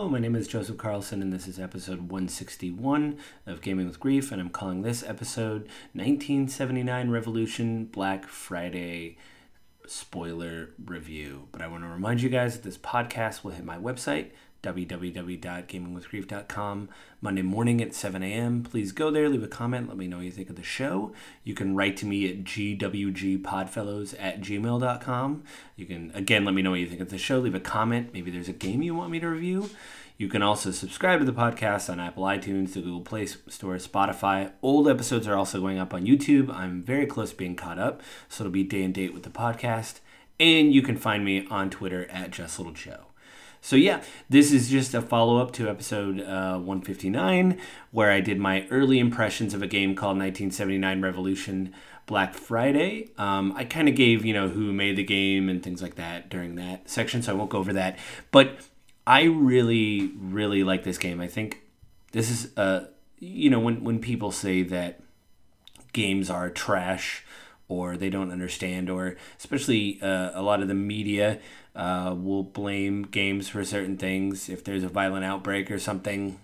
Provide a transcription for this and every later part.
Hello, my name is Joseph Carlson, and this is episode 161 of Gaming with Grief, and I'm calling this episode 1979 Revolution Black Friday spoiler review. But I want to remind you guys that this podcast will hit my website, www.gamingwithgrief.com Monday morning at 7 a.m. Please go there, leave a comment, let me know what you think of the show. You can write to me at gwgpodfellows at gmail.com. You can, again, let me know what you think of the show, leave a comment. Maybe there's a game you want me to review. You can also subscribe to the podcast on Apple iTunes, the Google Play Store, Spotify. Old episodes are also going up on YouTube. I'm very close to being caught up, so it'll be day and date with the podcast. And you can find me on Twitter at Just Little Joe. So yeah, this is just a follow up to episode uh, 159, where I did my early impressions of a game called 1979 Revolution Black Friday. Um, I kind of gave you know who made the game and things like that during that section, so I won't go over that. But I really, really like this game. I think this is uh, you know when when people say that games are trash or they don't understand, or especially uh, a lot of the media uh, will blame games for certain things if there's a violent outbreak or something.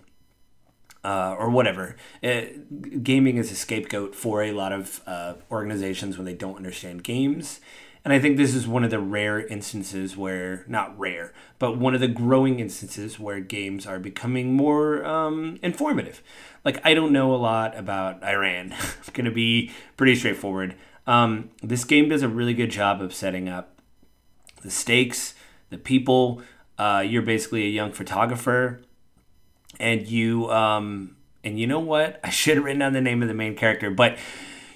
Uh, or whatever. It, uh, gaming is a scapegoat for a lot of uh, organizations when they don't understand games. And I think this is one of the rare instances where, not rare, but one of the growing instances where games are becoming more um, informative. Like, I don't know a lot about Iran. it's going to be pretty straightforward. Um, this game does a really good job of setting up the stakes, the people. Uh, you're basically a young photographer, and you um, and you know what? I should have written down the name of the main character, but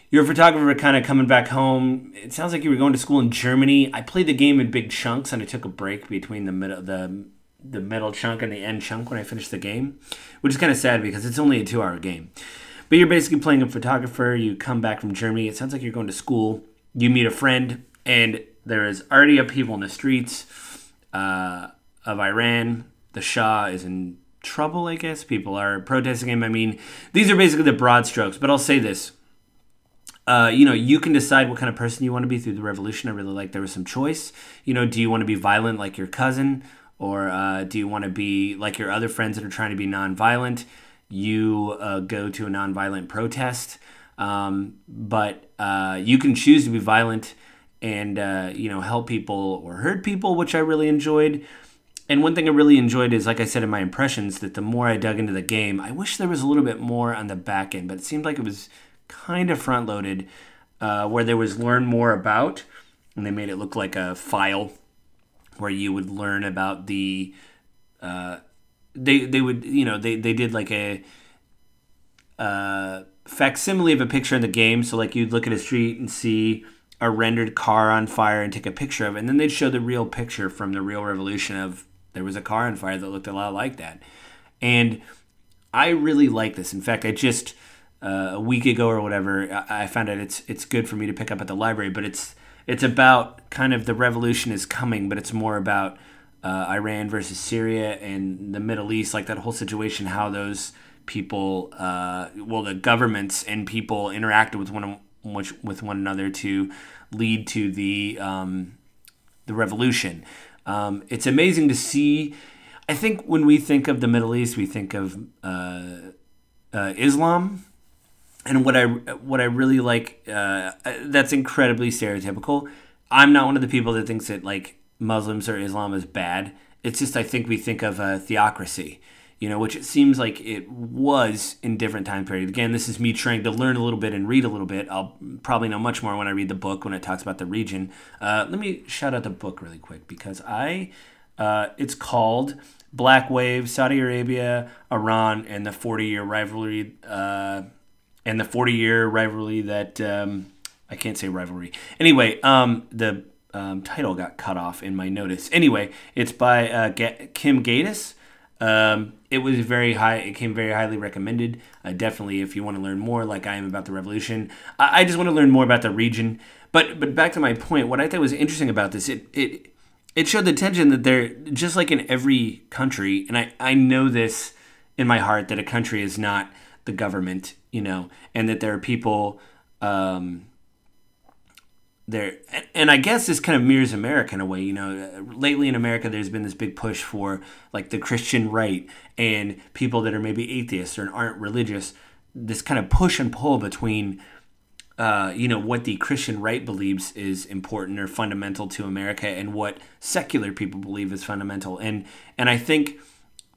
you're a photographer kind of coming back home. It sounds like you were going to school in Germany. I played the game in big chunks, and I took a break between the middle the the middle chunk and the end chunk when I finished the game, which is kind of sad because it's only a two hour game. But you're basically playing a photographer. You come back from Germany. It sounds like you're going to school. You meet a friend, and there is already upheaval in the streets uh, of Iran. The Shah is in trouble, I guess. People are protesting him. I mean, these are basically the broad strokes, but I'll say this. Uh, you know, you can decide what kind of person you want to be through the revolution. I really like there was some choice. You know, do you want to be violent like your cousin, or uh, do you want to be like your other friends that are trying to be nonviolent? You uh, go to a nonviolent protest, um, but uh, you can choose to be violent and uh, you know help people or hurt people, which I really enjoyed. And one thing I really enjoyed is, like I said in my impressions, that the more I dug into the game, I wish there was a little bit more on the back end, but it seemed like it was kind of front loaded, uh, where there was learn more about, and they made it look like a file where you would learn about the. Uh, they they would you know they they did like a uh, facsimile of a picture in the game, so like you'd look at a street and see a rendered car on fire and take a picture of it. And then they'd show the real picture from the real revolution of there was a car on fire that looked a lot like that. And I really like this. In fact, I just uh, a week ago or whatever, I, I found out it's it's good for me to pick up at the library. But it's it's about kind of the revolution is coming, but it's more about uh, Iran versus Syria and the Middle East, like that whole situation, how those people, uh, well, the governments and people interacted with one which, with one another to lead to the um, the revolution. Um, it's amazing to see. I think when we think of the Middle East, we think of uh, uh, Islam, and what I what I really like. Uh, that's incredibly stereotypical. I'm not one of the people that thinks that like Muslims or Islam is bad. It's just I think we think of a theocracy you know, which it seems like it was in different time periods. Again, this is me trying to learn a little bit and read a little bit. I'll probably know much more when I read the book when it talks about the region. Uh, let me shout out the book really quick because I, uh, it's called Black Wave, Saudi Arabia, Iran, and the 40 year rivalry, uh, and the 40 year rivalry that, um, I can't say rivalry. Anyway, um, the um, title got cut off in my notice. Anyway, it's by uh, Kim Ghattas. Um, it was very high. It came very highly recommended. Uh, definitely, if you want to learn more, like I am about the revolution, I, I, just want to learn more about the region. But but back to my point, what I thought was interesting about this, it it it showed the tension that there, just like in every country, and I I know this in my heart that a country is not the government, you know, and that there are people. Um, there and i guess this kind of mirrors america in a way you know lately in america there's been this big push for like the christian right and people that are maybe atheists or aren't religious this kind of push and pull between uh, you know what the christian right believes is important or fundamental to america and what secular people believe is fundamental. And and i think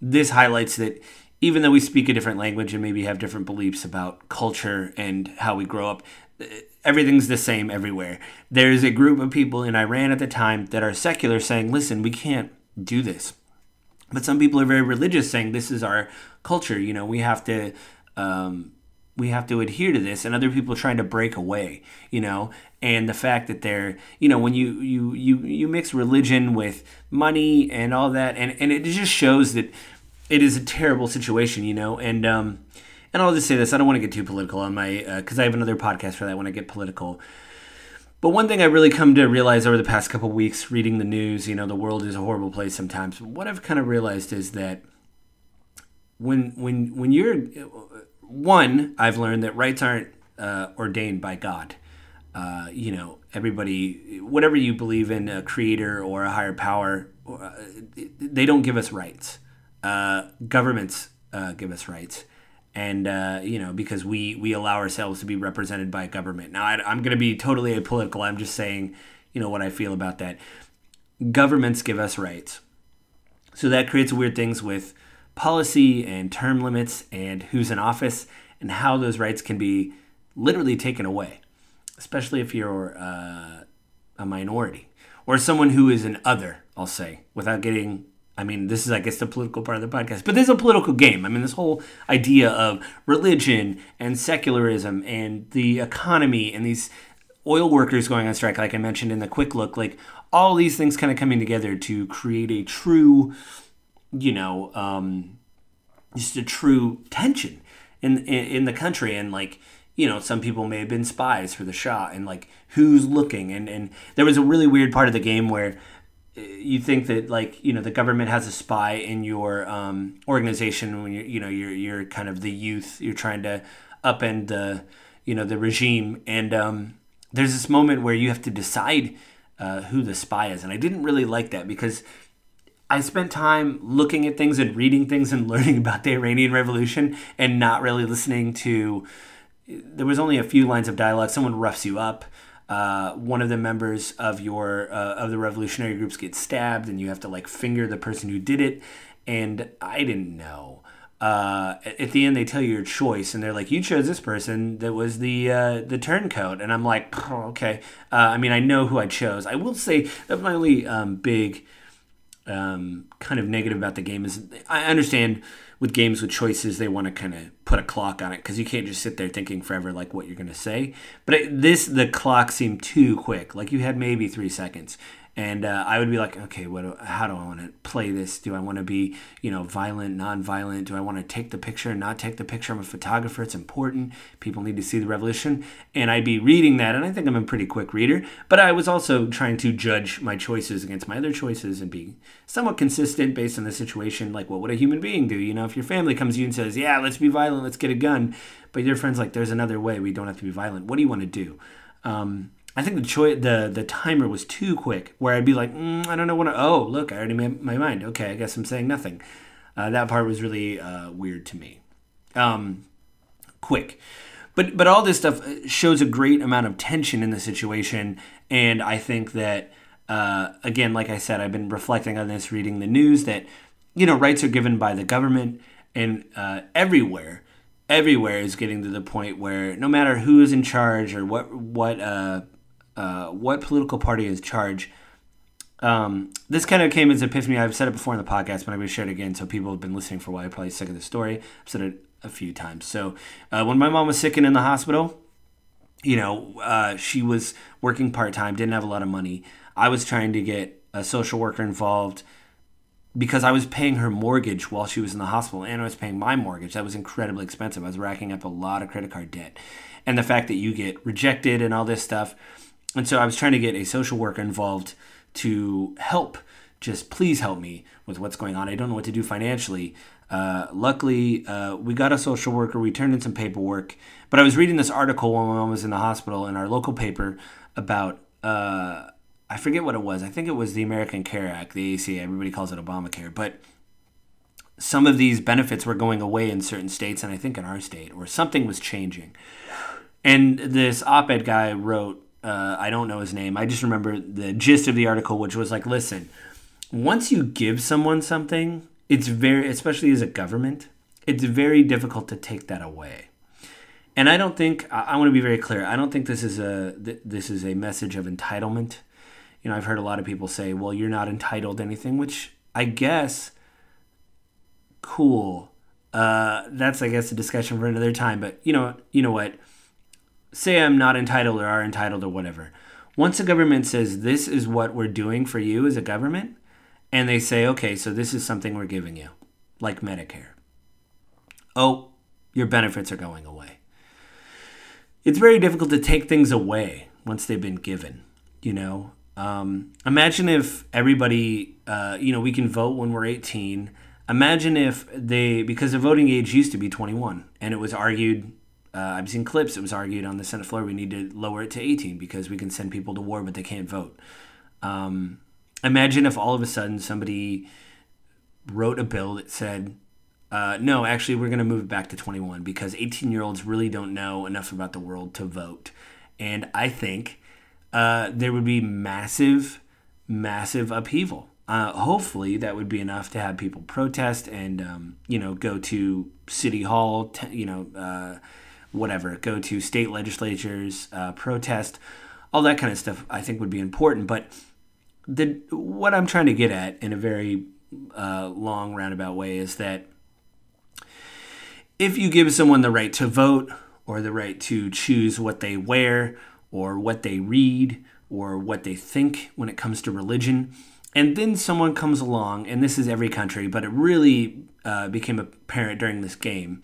this highlights that even though we speak a different language and maybe have different beliefs about culture and how we grow up everything's the same everywhere. There's a group of people in Iran at the time that are secular saying, listen, we can't do this. But some people are very religious saying this is our culture. You know, we have to. Um, we have to adhere to this and other people trying to break away you know and the fact that they're you know when you you you you mix religion with money and all that and and it just shows that it is a terrible situation you know and um and I'll just say this: I don't want to get too political on my because uh, I have another podcast for that when I get political. But one thing I really come to realize over the past couple weeks, reading the news, you know, the world is a horrible place sometimes. What I've kind of realized is that when when when you're one, I've learned that rights aren't uh, ordained by God. Uh, you know, everybody, whatever you believe in, a creator or a higher power, uh, they don't give us rights. Uh, governments uh, give us rights and uh, you know because we we allow ourselves to be represented by government. Now I, am going to be totally apolitical. I'm just saying you know what I feel about that. Governments give us rights, so that creates weird things with policy and term limits and who's in office and how those rights can be literally taken away, especially if you're uh, a minority or someone who is an other. I'll say without getting I mean, this is, I guess, the political part of the podcast, but this is a political game. I mean, this whole idea of religion and secularism and the economy and these oil workers going on strike, like I mentioned in the quick look, like all these things kind of coming together to create a true, you know, um, just a true tension in, in, in the country. And like, you know, some people may have been spies for the Shah and like who's looking. And, and there was a really weird part of the game where you think that like you know the government has a spy in your um, organization when you're you know you're you're kind of the youth you're trying to upend the you know the regime. And um, there's this moment where you have to decide uh, who the spy is. And I didn't really like that because I spent time looking at things and reading things and learning about the Iranian Revolution and not really listening to there was only a few lines of dialogue. Someone roughs you up uh, one of the members of your uh, of the revolutionary groups gets stabbed and you have to like finger the person who did it. And i didn't know. Uh, at the end they tell you your choice and they're like you chose this person that was the uh, the turncoat. And i'm like okay. Uh, i mean i know who i chose. I will say that my only um, big um, kind of negative about the game is i understand with games with choices, they want to kind of put a clock on it because you can't just sit there thinking forever like what you're going to say. But it, this, the clock seemed too quick. Like you had maybe three seconds and uh, I would be like, okay, what? how do I want to play this? Do I want to be, you know, violent, non-violent? Do I want to take the picture, and not take the picture? I'm a photographer; it's important. People need to see the revolution, and I'd be reading that, and I think I'm a pretty quick reader. But I was also trying to judge my choices against my other choices and be somewhat consistent based on the situation. Like, what would a human being do? You know, if your family comes to you and says, "Yeah, let's be violent, let's get a gun," but your friend's like, "There's another way. We don't have to be violent." What do you want to do? Um, I think the choice, the the timer was too quick. Where I'd be like, mm, I don't know what. To, oh, look, I already made my mind. Okay, I guess I'm saying nothing. Uh, that part was really uh, weird to me. Um, quick, but but all this stuff uh, shows a great amount of tension in the situation, and I think that uh, again, like I said, I've been reflecting on this, reading the news that you know rights are given by the government, and uh, everywhere everywhere is getting to the point where no matter who is in charge or what what uh, what political party is charged. Um, this kind of came as an epiphany. I've said it before in the podcast, but I'm going to share it again so people have been listening for a while. Probably sick of the story. I've said it a few times. So uh, when my mom was sick and in the hospital, you know, uh, she was working part time, didn't have a lot of money. I was trying to get a social worker involved because I was paying her mortgage while she was in the hospital and I was paying my mortgage. That was incredibly expensive. I was racking up a lot of credit card debt. And the fact that you get rejected and all this stuff and so I was trying to get a social worker involved to help. Just please help me with what's going on. I don't know what to do financially. Uh, luckily, uh, we got a social worker. We turned in some paperwork. But I was reading this article when my mom was in the hospital in our local paper about uh, I forget what it was. I think it was the American Care Act, the ACA. Everybody calls it Obamacare, but some of these benefits were going away in certain states, and I think in our state, or something was changing. And this op-ed guy wrote, uh, I don't know his name. I just remember the gist of the article, which was like, listen, once you give someone something, it's very, especially as a government, it's very difficult to take that away. And I don't think I, I want to be very clear. I don't think this is a th- this is a message of entitlement. You know, I've heard a lot of people say, "Well, you're not entitled to anything," which I guess cool. Uh, that's I guess a discussion for another time. But you know, you know what? Say I'm not entitled or are entitled or whatever. Once a government says this is what we're doing for you as a government, and they say, okay, so this is something we're giving you, like Medicare. Oh, your benefits are going away. It's very difficult to take things away once they've been given. You know, um, imagine if everybody, uh, you know, we can vote when we're 18 imagine if they because the voting age used to be 21 and it was argued uh, i've seen clips. It was argued on the senate floor we need to lower it to 18 because we can send people to war but they can't vote. Um, imagine if all of a sudden somebody wrote a bill that said uh, no actually we're going to move it back to 21 because 18 year olds really don't know enough about the world to vote. And i think uh, there would be massive massive upheaval. Uh, hopefully that would be enough to have people protest and um, you know go to city hall t- you know uh, whatever go to state legislatures uh, protest all that kind of stuff i think would be important but the what i'm trying to get at in a very uh, long roundabout way is that if you give someone the right to vote or the right to choose what they wear or what they read or what they think when it comes to religion and then someone comes along, and this is every country, but it really uh, became apparent during this game.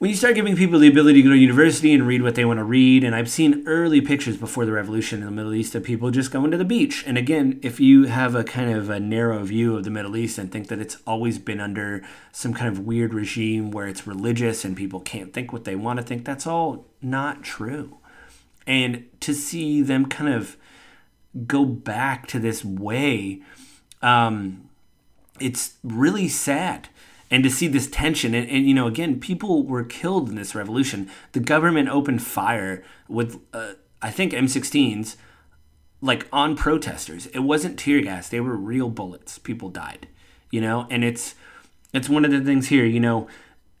When you start giving people the ability to go to university and read what they want to read, and I've seen early pictures before the revolution in the Middle East of people just going to the beach. And again, if you have a kind of a narrow view of the Middle East and think that it's always been under some kind of weird regime where it's religious and people can't think what they want to think, that's all not true. And to see them kind of go back to this way, um, it's really sad. And to see this tension, and, and, you know, again, people were killed in this revolution. The government opened fire with, uh, I think, M16s, like on protesters. It wasn't tear gas; they were real bullets. People died, you know. And it's it's one of the things here, you know.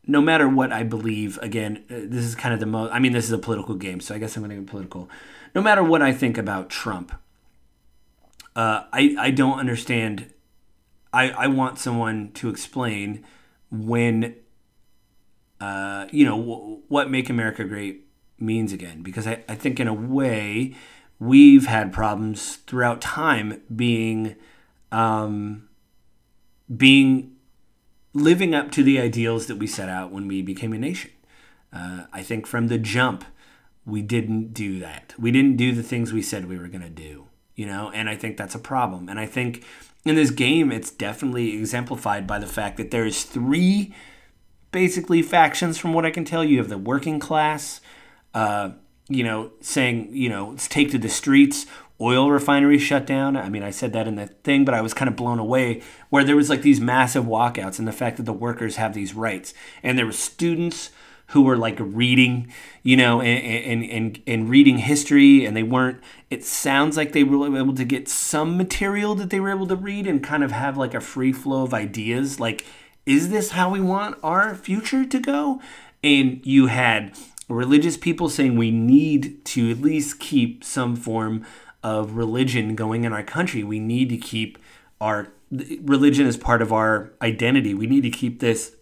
No matter what I believe, again, uh, this is kind of the most. I mean, this is a political game, so I guess I'm going to get political. No matter what I think about Trump, uh, I I don't understand. I I want someone to explain when. Uh, you know w- what "Make America Great" means again, because I, I think in a way we've had problems throughout time being um, being living up to the ideals that we set out when we became a nation. Uh, I think from the jump, we didn't do that. We didn't do the things we said we were going to do you know, and I think that's a problem. And I think in this game, it's definitely exemplified by the fact that there is three basically factions, from what I can tell. You have the working class, uh, you know, saying, you know, let's take to the streets. Oil refineries shut down. I mean, I said that in the thing, but I was kind of blown away where there was like these massive walkouts and the fact that the workers have these rights. And there were students who were like reading, you know, and, and, and, and reading history, and they weren't. It sounds like they were able to get some material that they were able to read and kind of have like a free flow of ideas. Like, is this how we want our future to go? And you had religious people saying we need to at least keep some form of religion going in our country. We need to keep our religion as part of our identity. We need to keep this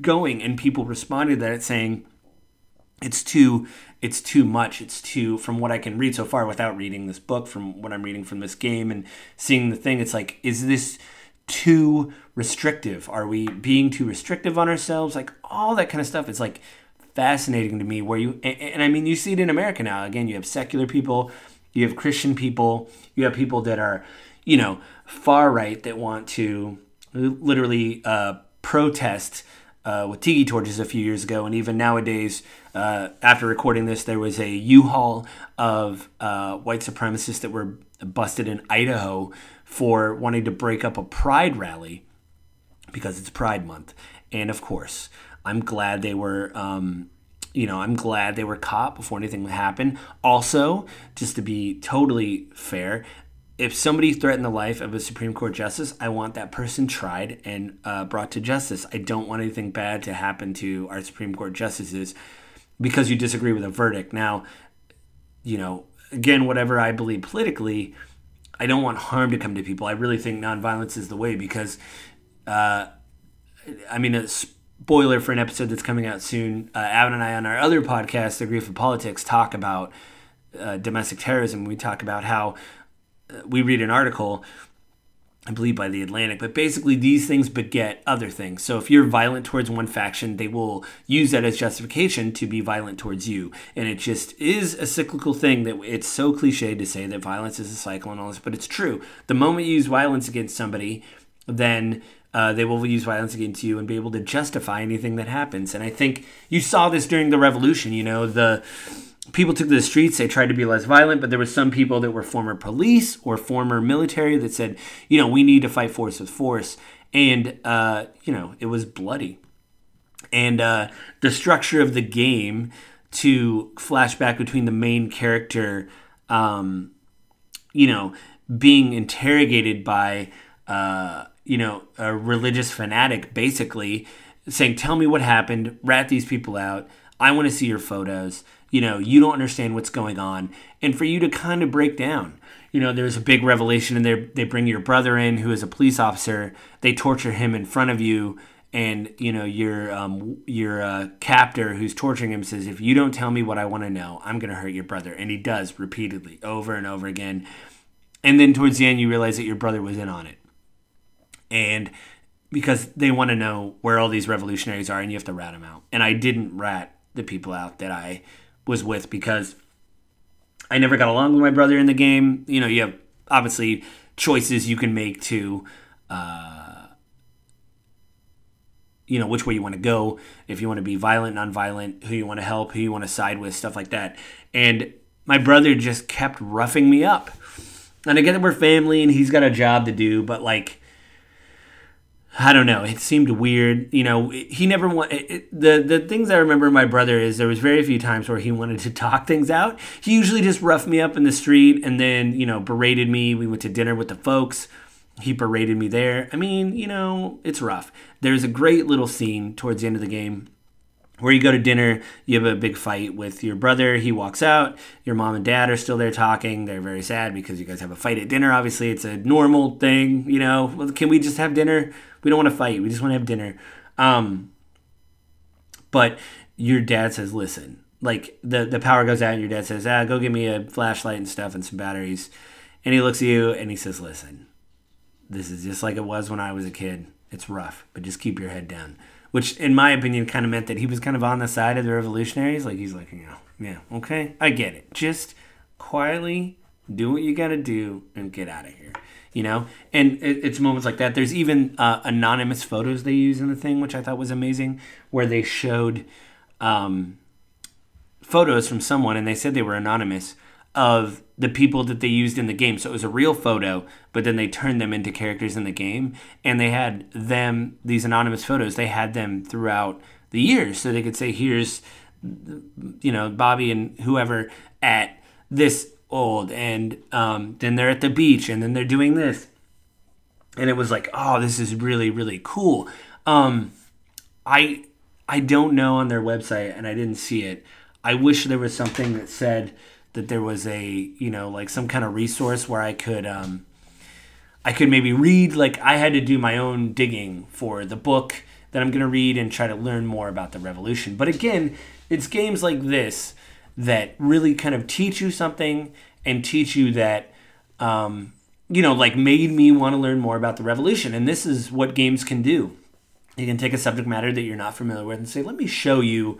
going and people responded to that saying it's too it's too much. It's too from what i can read so far without reading this book from what i'm reading from this game and seeing the thing it's like is this too restrictive? Are we being too restrictive on ourselves? Like all that kind of stuff. It's like fascinating to me where you and, and i mean you see it in america now. Again you have secular people you have christian people you have people that are you know far right that want to literally uh, protest uh, with tiki torches a few years ago, and even nowadays, uh, after recording this, there was a U-Haul of uh, white supremacists that were busted in Idaho for wanting to break up a pride rally because it's Pride Month, and of course, I'm glad they were. Um, you know, I'm glad they were caught before anything happened. Also, just to be totally fair, if somebody threatened the life of a Supreme Court justice, I want that person tried and uh, brought to justice. I don't want anything bad to happen to our Supreme Court justices because you disagree with a verdict. Now, you know, again, whatever I believe politically, I don't want harm to come to people. I really think nonviolence is the way because, uh, I mean, a spoiler for an episode that's coming out soon. Uh, Avin and I on our other podcast, The Grief of Politics, talk about uh, domestic terrorism. We talk about how we read an article I believe by the Atlantic, but basically these things beget other things. So if you're violent towards one faction, they will use that as justification to be violent towards you. And it just is a cyclical thing that it's so cliche to say that violence is a cycle and all this, but it's true. The moment you use violence against somebody, then uh, they will use violence against you and be able to justify anything that happens. And I think you saw this during the revolution. You know the people took to the streets. They tried to be less violent, but there were some people that were former police or former military that said, you know, we need to fight force with force. And, uh, you know, it was bloody. And uh, the structure of the game to flashback between the main character, um, you know, being interrogated by, uh, you know, a religious fanatic, basically saying, tell me what happened, rat these people out. I want to see your photos you know, you don't understand what's going on. And for you to kind of break down, you know, there's a big revelation and they they bring your brother in who is a police officer. They torture him in front of you. And you know your um, your uh, captor who's torturing him says, "If you don't tell me what I want to know, I'm gonna hurt your brother." And he does repeatedly, over and over again. And then towards the end, you realize that your brother was in on it, and because they want to know where all these revolutionaries are, and you have to rat them out. And I didn't rat the people out that I was with because I never got along with my brother in the game. You know, you have obviously choices you can make to, uh, you know, which way you want to go. If you want to be violent, nonviolent, who you want to help, who you want to side with, stuff like that. And my brother just kept roughing me up. And I get that we're family and he's got a job to do, but like, I don't know. It seemed weird. You know, he never want the the things I remember my brother is there was very few times where he wanted to talk things out. He usually just roughed me up in the street and then you know berated me. We went to dinner with the folks. He berated me there. I mean, you know, it's rough. There's a great little scene towards the end of the game where you go to dinner, you have a big fight with your brother. He walks out. Your mom and dad are still there talking. They're very sad because you guys have a fight at dinner. Obviously, it's a normal thing. You know, can we just have dinner? We don't want to fight. We just want to have dinner. Um, but your dad says, listen, like the, the power goes out and your dad says, ah, go get me a flashlight and stuff and some batteries. And he looks at you and he says, listen, this is just like it was when I was a kid. It's rough, but just keep your head down. Which, in my opinion, kind of meant that he was kind of on the side of the revolutionaries. Like, he's like, you know, yeah, okay, I get it. Just quietly do what you got to do and get out of here you know and it, it's moments like that there's even uh, anonymous photos they use in the thing which i thought was amazing where they showed um, photos from someone and they said they were anonymous of the people that they used in the game. So it was a real photo but then they turned them into characters in the game. And they had them these anonymous photos they had them throughout the years. So they could say here's you know bobby and whoever at this old and um, then they're at the beach and then they're doing this. And it was like oh this is really really cool. Um, i i don't know on their website and i didn't see it. I wish there was something that said that there was a you know like some kind of resource where i could um, i could maybe read like i had to do my own digging for the book that i'm going to read and try to learn more about the revolution but again it's games like this that really kind of teach you something and teach you that, um, you know, like made me want to learn more about the revolution. And this is what games can do. You can take a subject matter that you're not familiar with and say, let me show you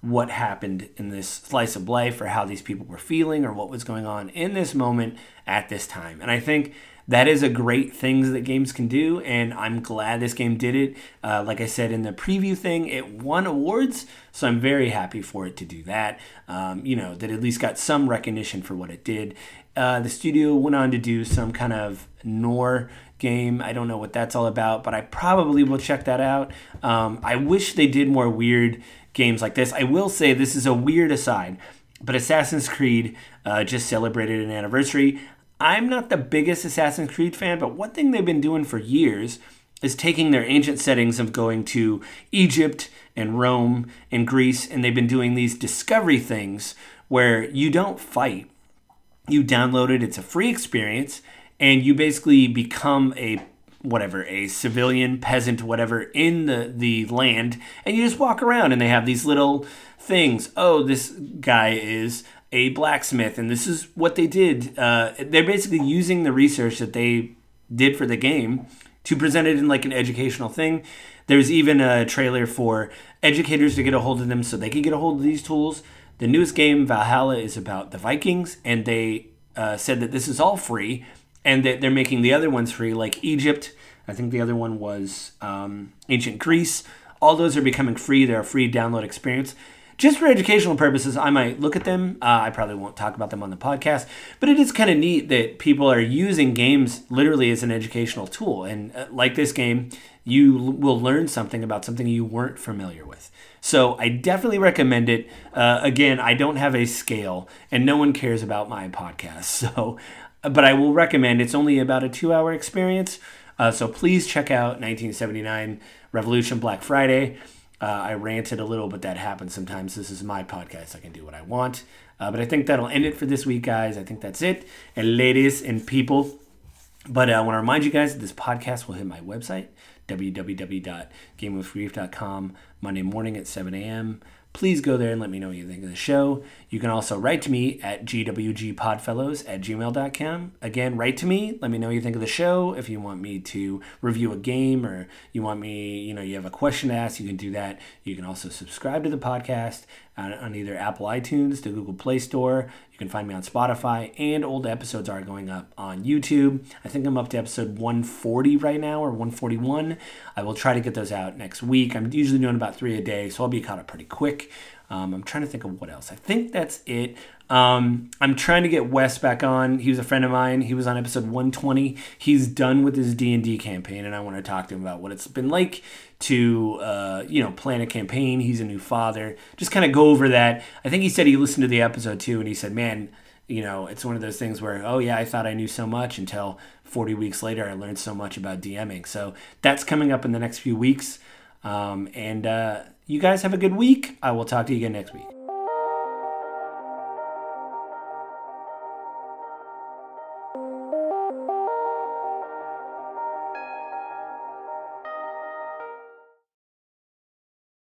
what happened in this slice of life or how these people were feeling or what was going on in this moment at this time. And I think that is a great thing that games can do, and I'm glad this game did it. Uh, like I said in the preview thing, it won awards, so I'm very happy for it to do that. Um, you know, that at least got some recognition for what it did. Uh, the studio went on to do some kind of Noir game. I don't know what that's all about, but I probably will check that out. Um, I wish they did more weird games like this. I will say this is a weird aside, but Assassin's Creed uh, just celebrated an anniversary. I'm not the biggest Assassin's Creed fan, but one thing they've been doing for years is taking their ancient settings of going to Egypt and Rome and Greece, and they've been doing these discovery things where you don't fight. You download it, it's a free experience, and you basically become a whatever a civilian peasant whatever in the the land and you just walk around and they have these little things. Oh this guy is a blacksmith and this is what they did. Uh, they're basically using the research that they did for the game to present it in like an educational thing. There's even a trailer for educators to get a hold of them so they can get a hold of these tools. The newest game valhalla is about the vikings and they uh, said that this is all free and that they're making the other ones free, like Egypt. I think the other one was um, ancient Greece. All those are becoming free. They're a free download experience. Just for educational purposes, I might look at them. Uh, I probably won't talk about them on the podcast, but it is kind of neat that people are using games literally as an educational tool. And uh, like this game, you will learn something about something you weren't familiar with. So I definitely recommend it. Uh, again, I don't have a scale, and no one cares about my podcast. So but I will recommend it's only about a two hour experience. Uh, so please check out 1979 Revolution Black Friday. Uh, I ranted a little, but that happens sometimes. This is my podcast. I can do what I want. Uh, but I think that'll end it for this week, guys. I think that's it. And ladies and people. But I want to remind you guys that this podcast will hit my website, www.gamewithgrief.com, Monday morning at 7 a.m please go there and let me know what you think of the show. You can also write to me at gwgpodfellows at gmail.com. Again, write to me. Let me know what you think of the show. If you want me to review a game or you want me, you know, you have a question to ask, you can do that. You can also subscribe to the podcast on, either Apple iTunes, the Google Play Store. You can find me on Spotify, and old episodes are going up on YouTube. I think I'm up to episode 140 right now or 141. I will try to get those out next week. I'm usually doing about three a day, so I'll be caught up pretty quick. Um, I'm trying to think of what else. I think that's it. Um, I'm trying to get Wes back on. He was a friend of mine. He was on episode 120. He's done with his D&D campaign, and I want to talk to him about what it's been like to, uh, you know, plan a campaign. He's a new father. Just kind of go over that. I think he said he listened to the episode too, and he said, man, you know, it's one of those things where, oh yeah, I thought I knew so much until 40 weeks later I learned so much about DMing. So that's coming up in the next few weeks. Um, and uh, you guys have a good week. I will talk to you again next week.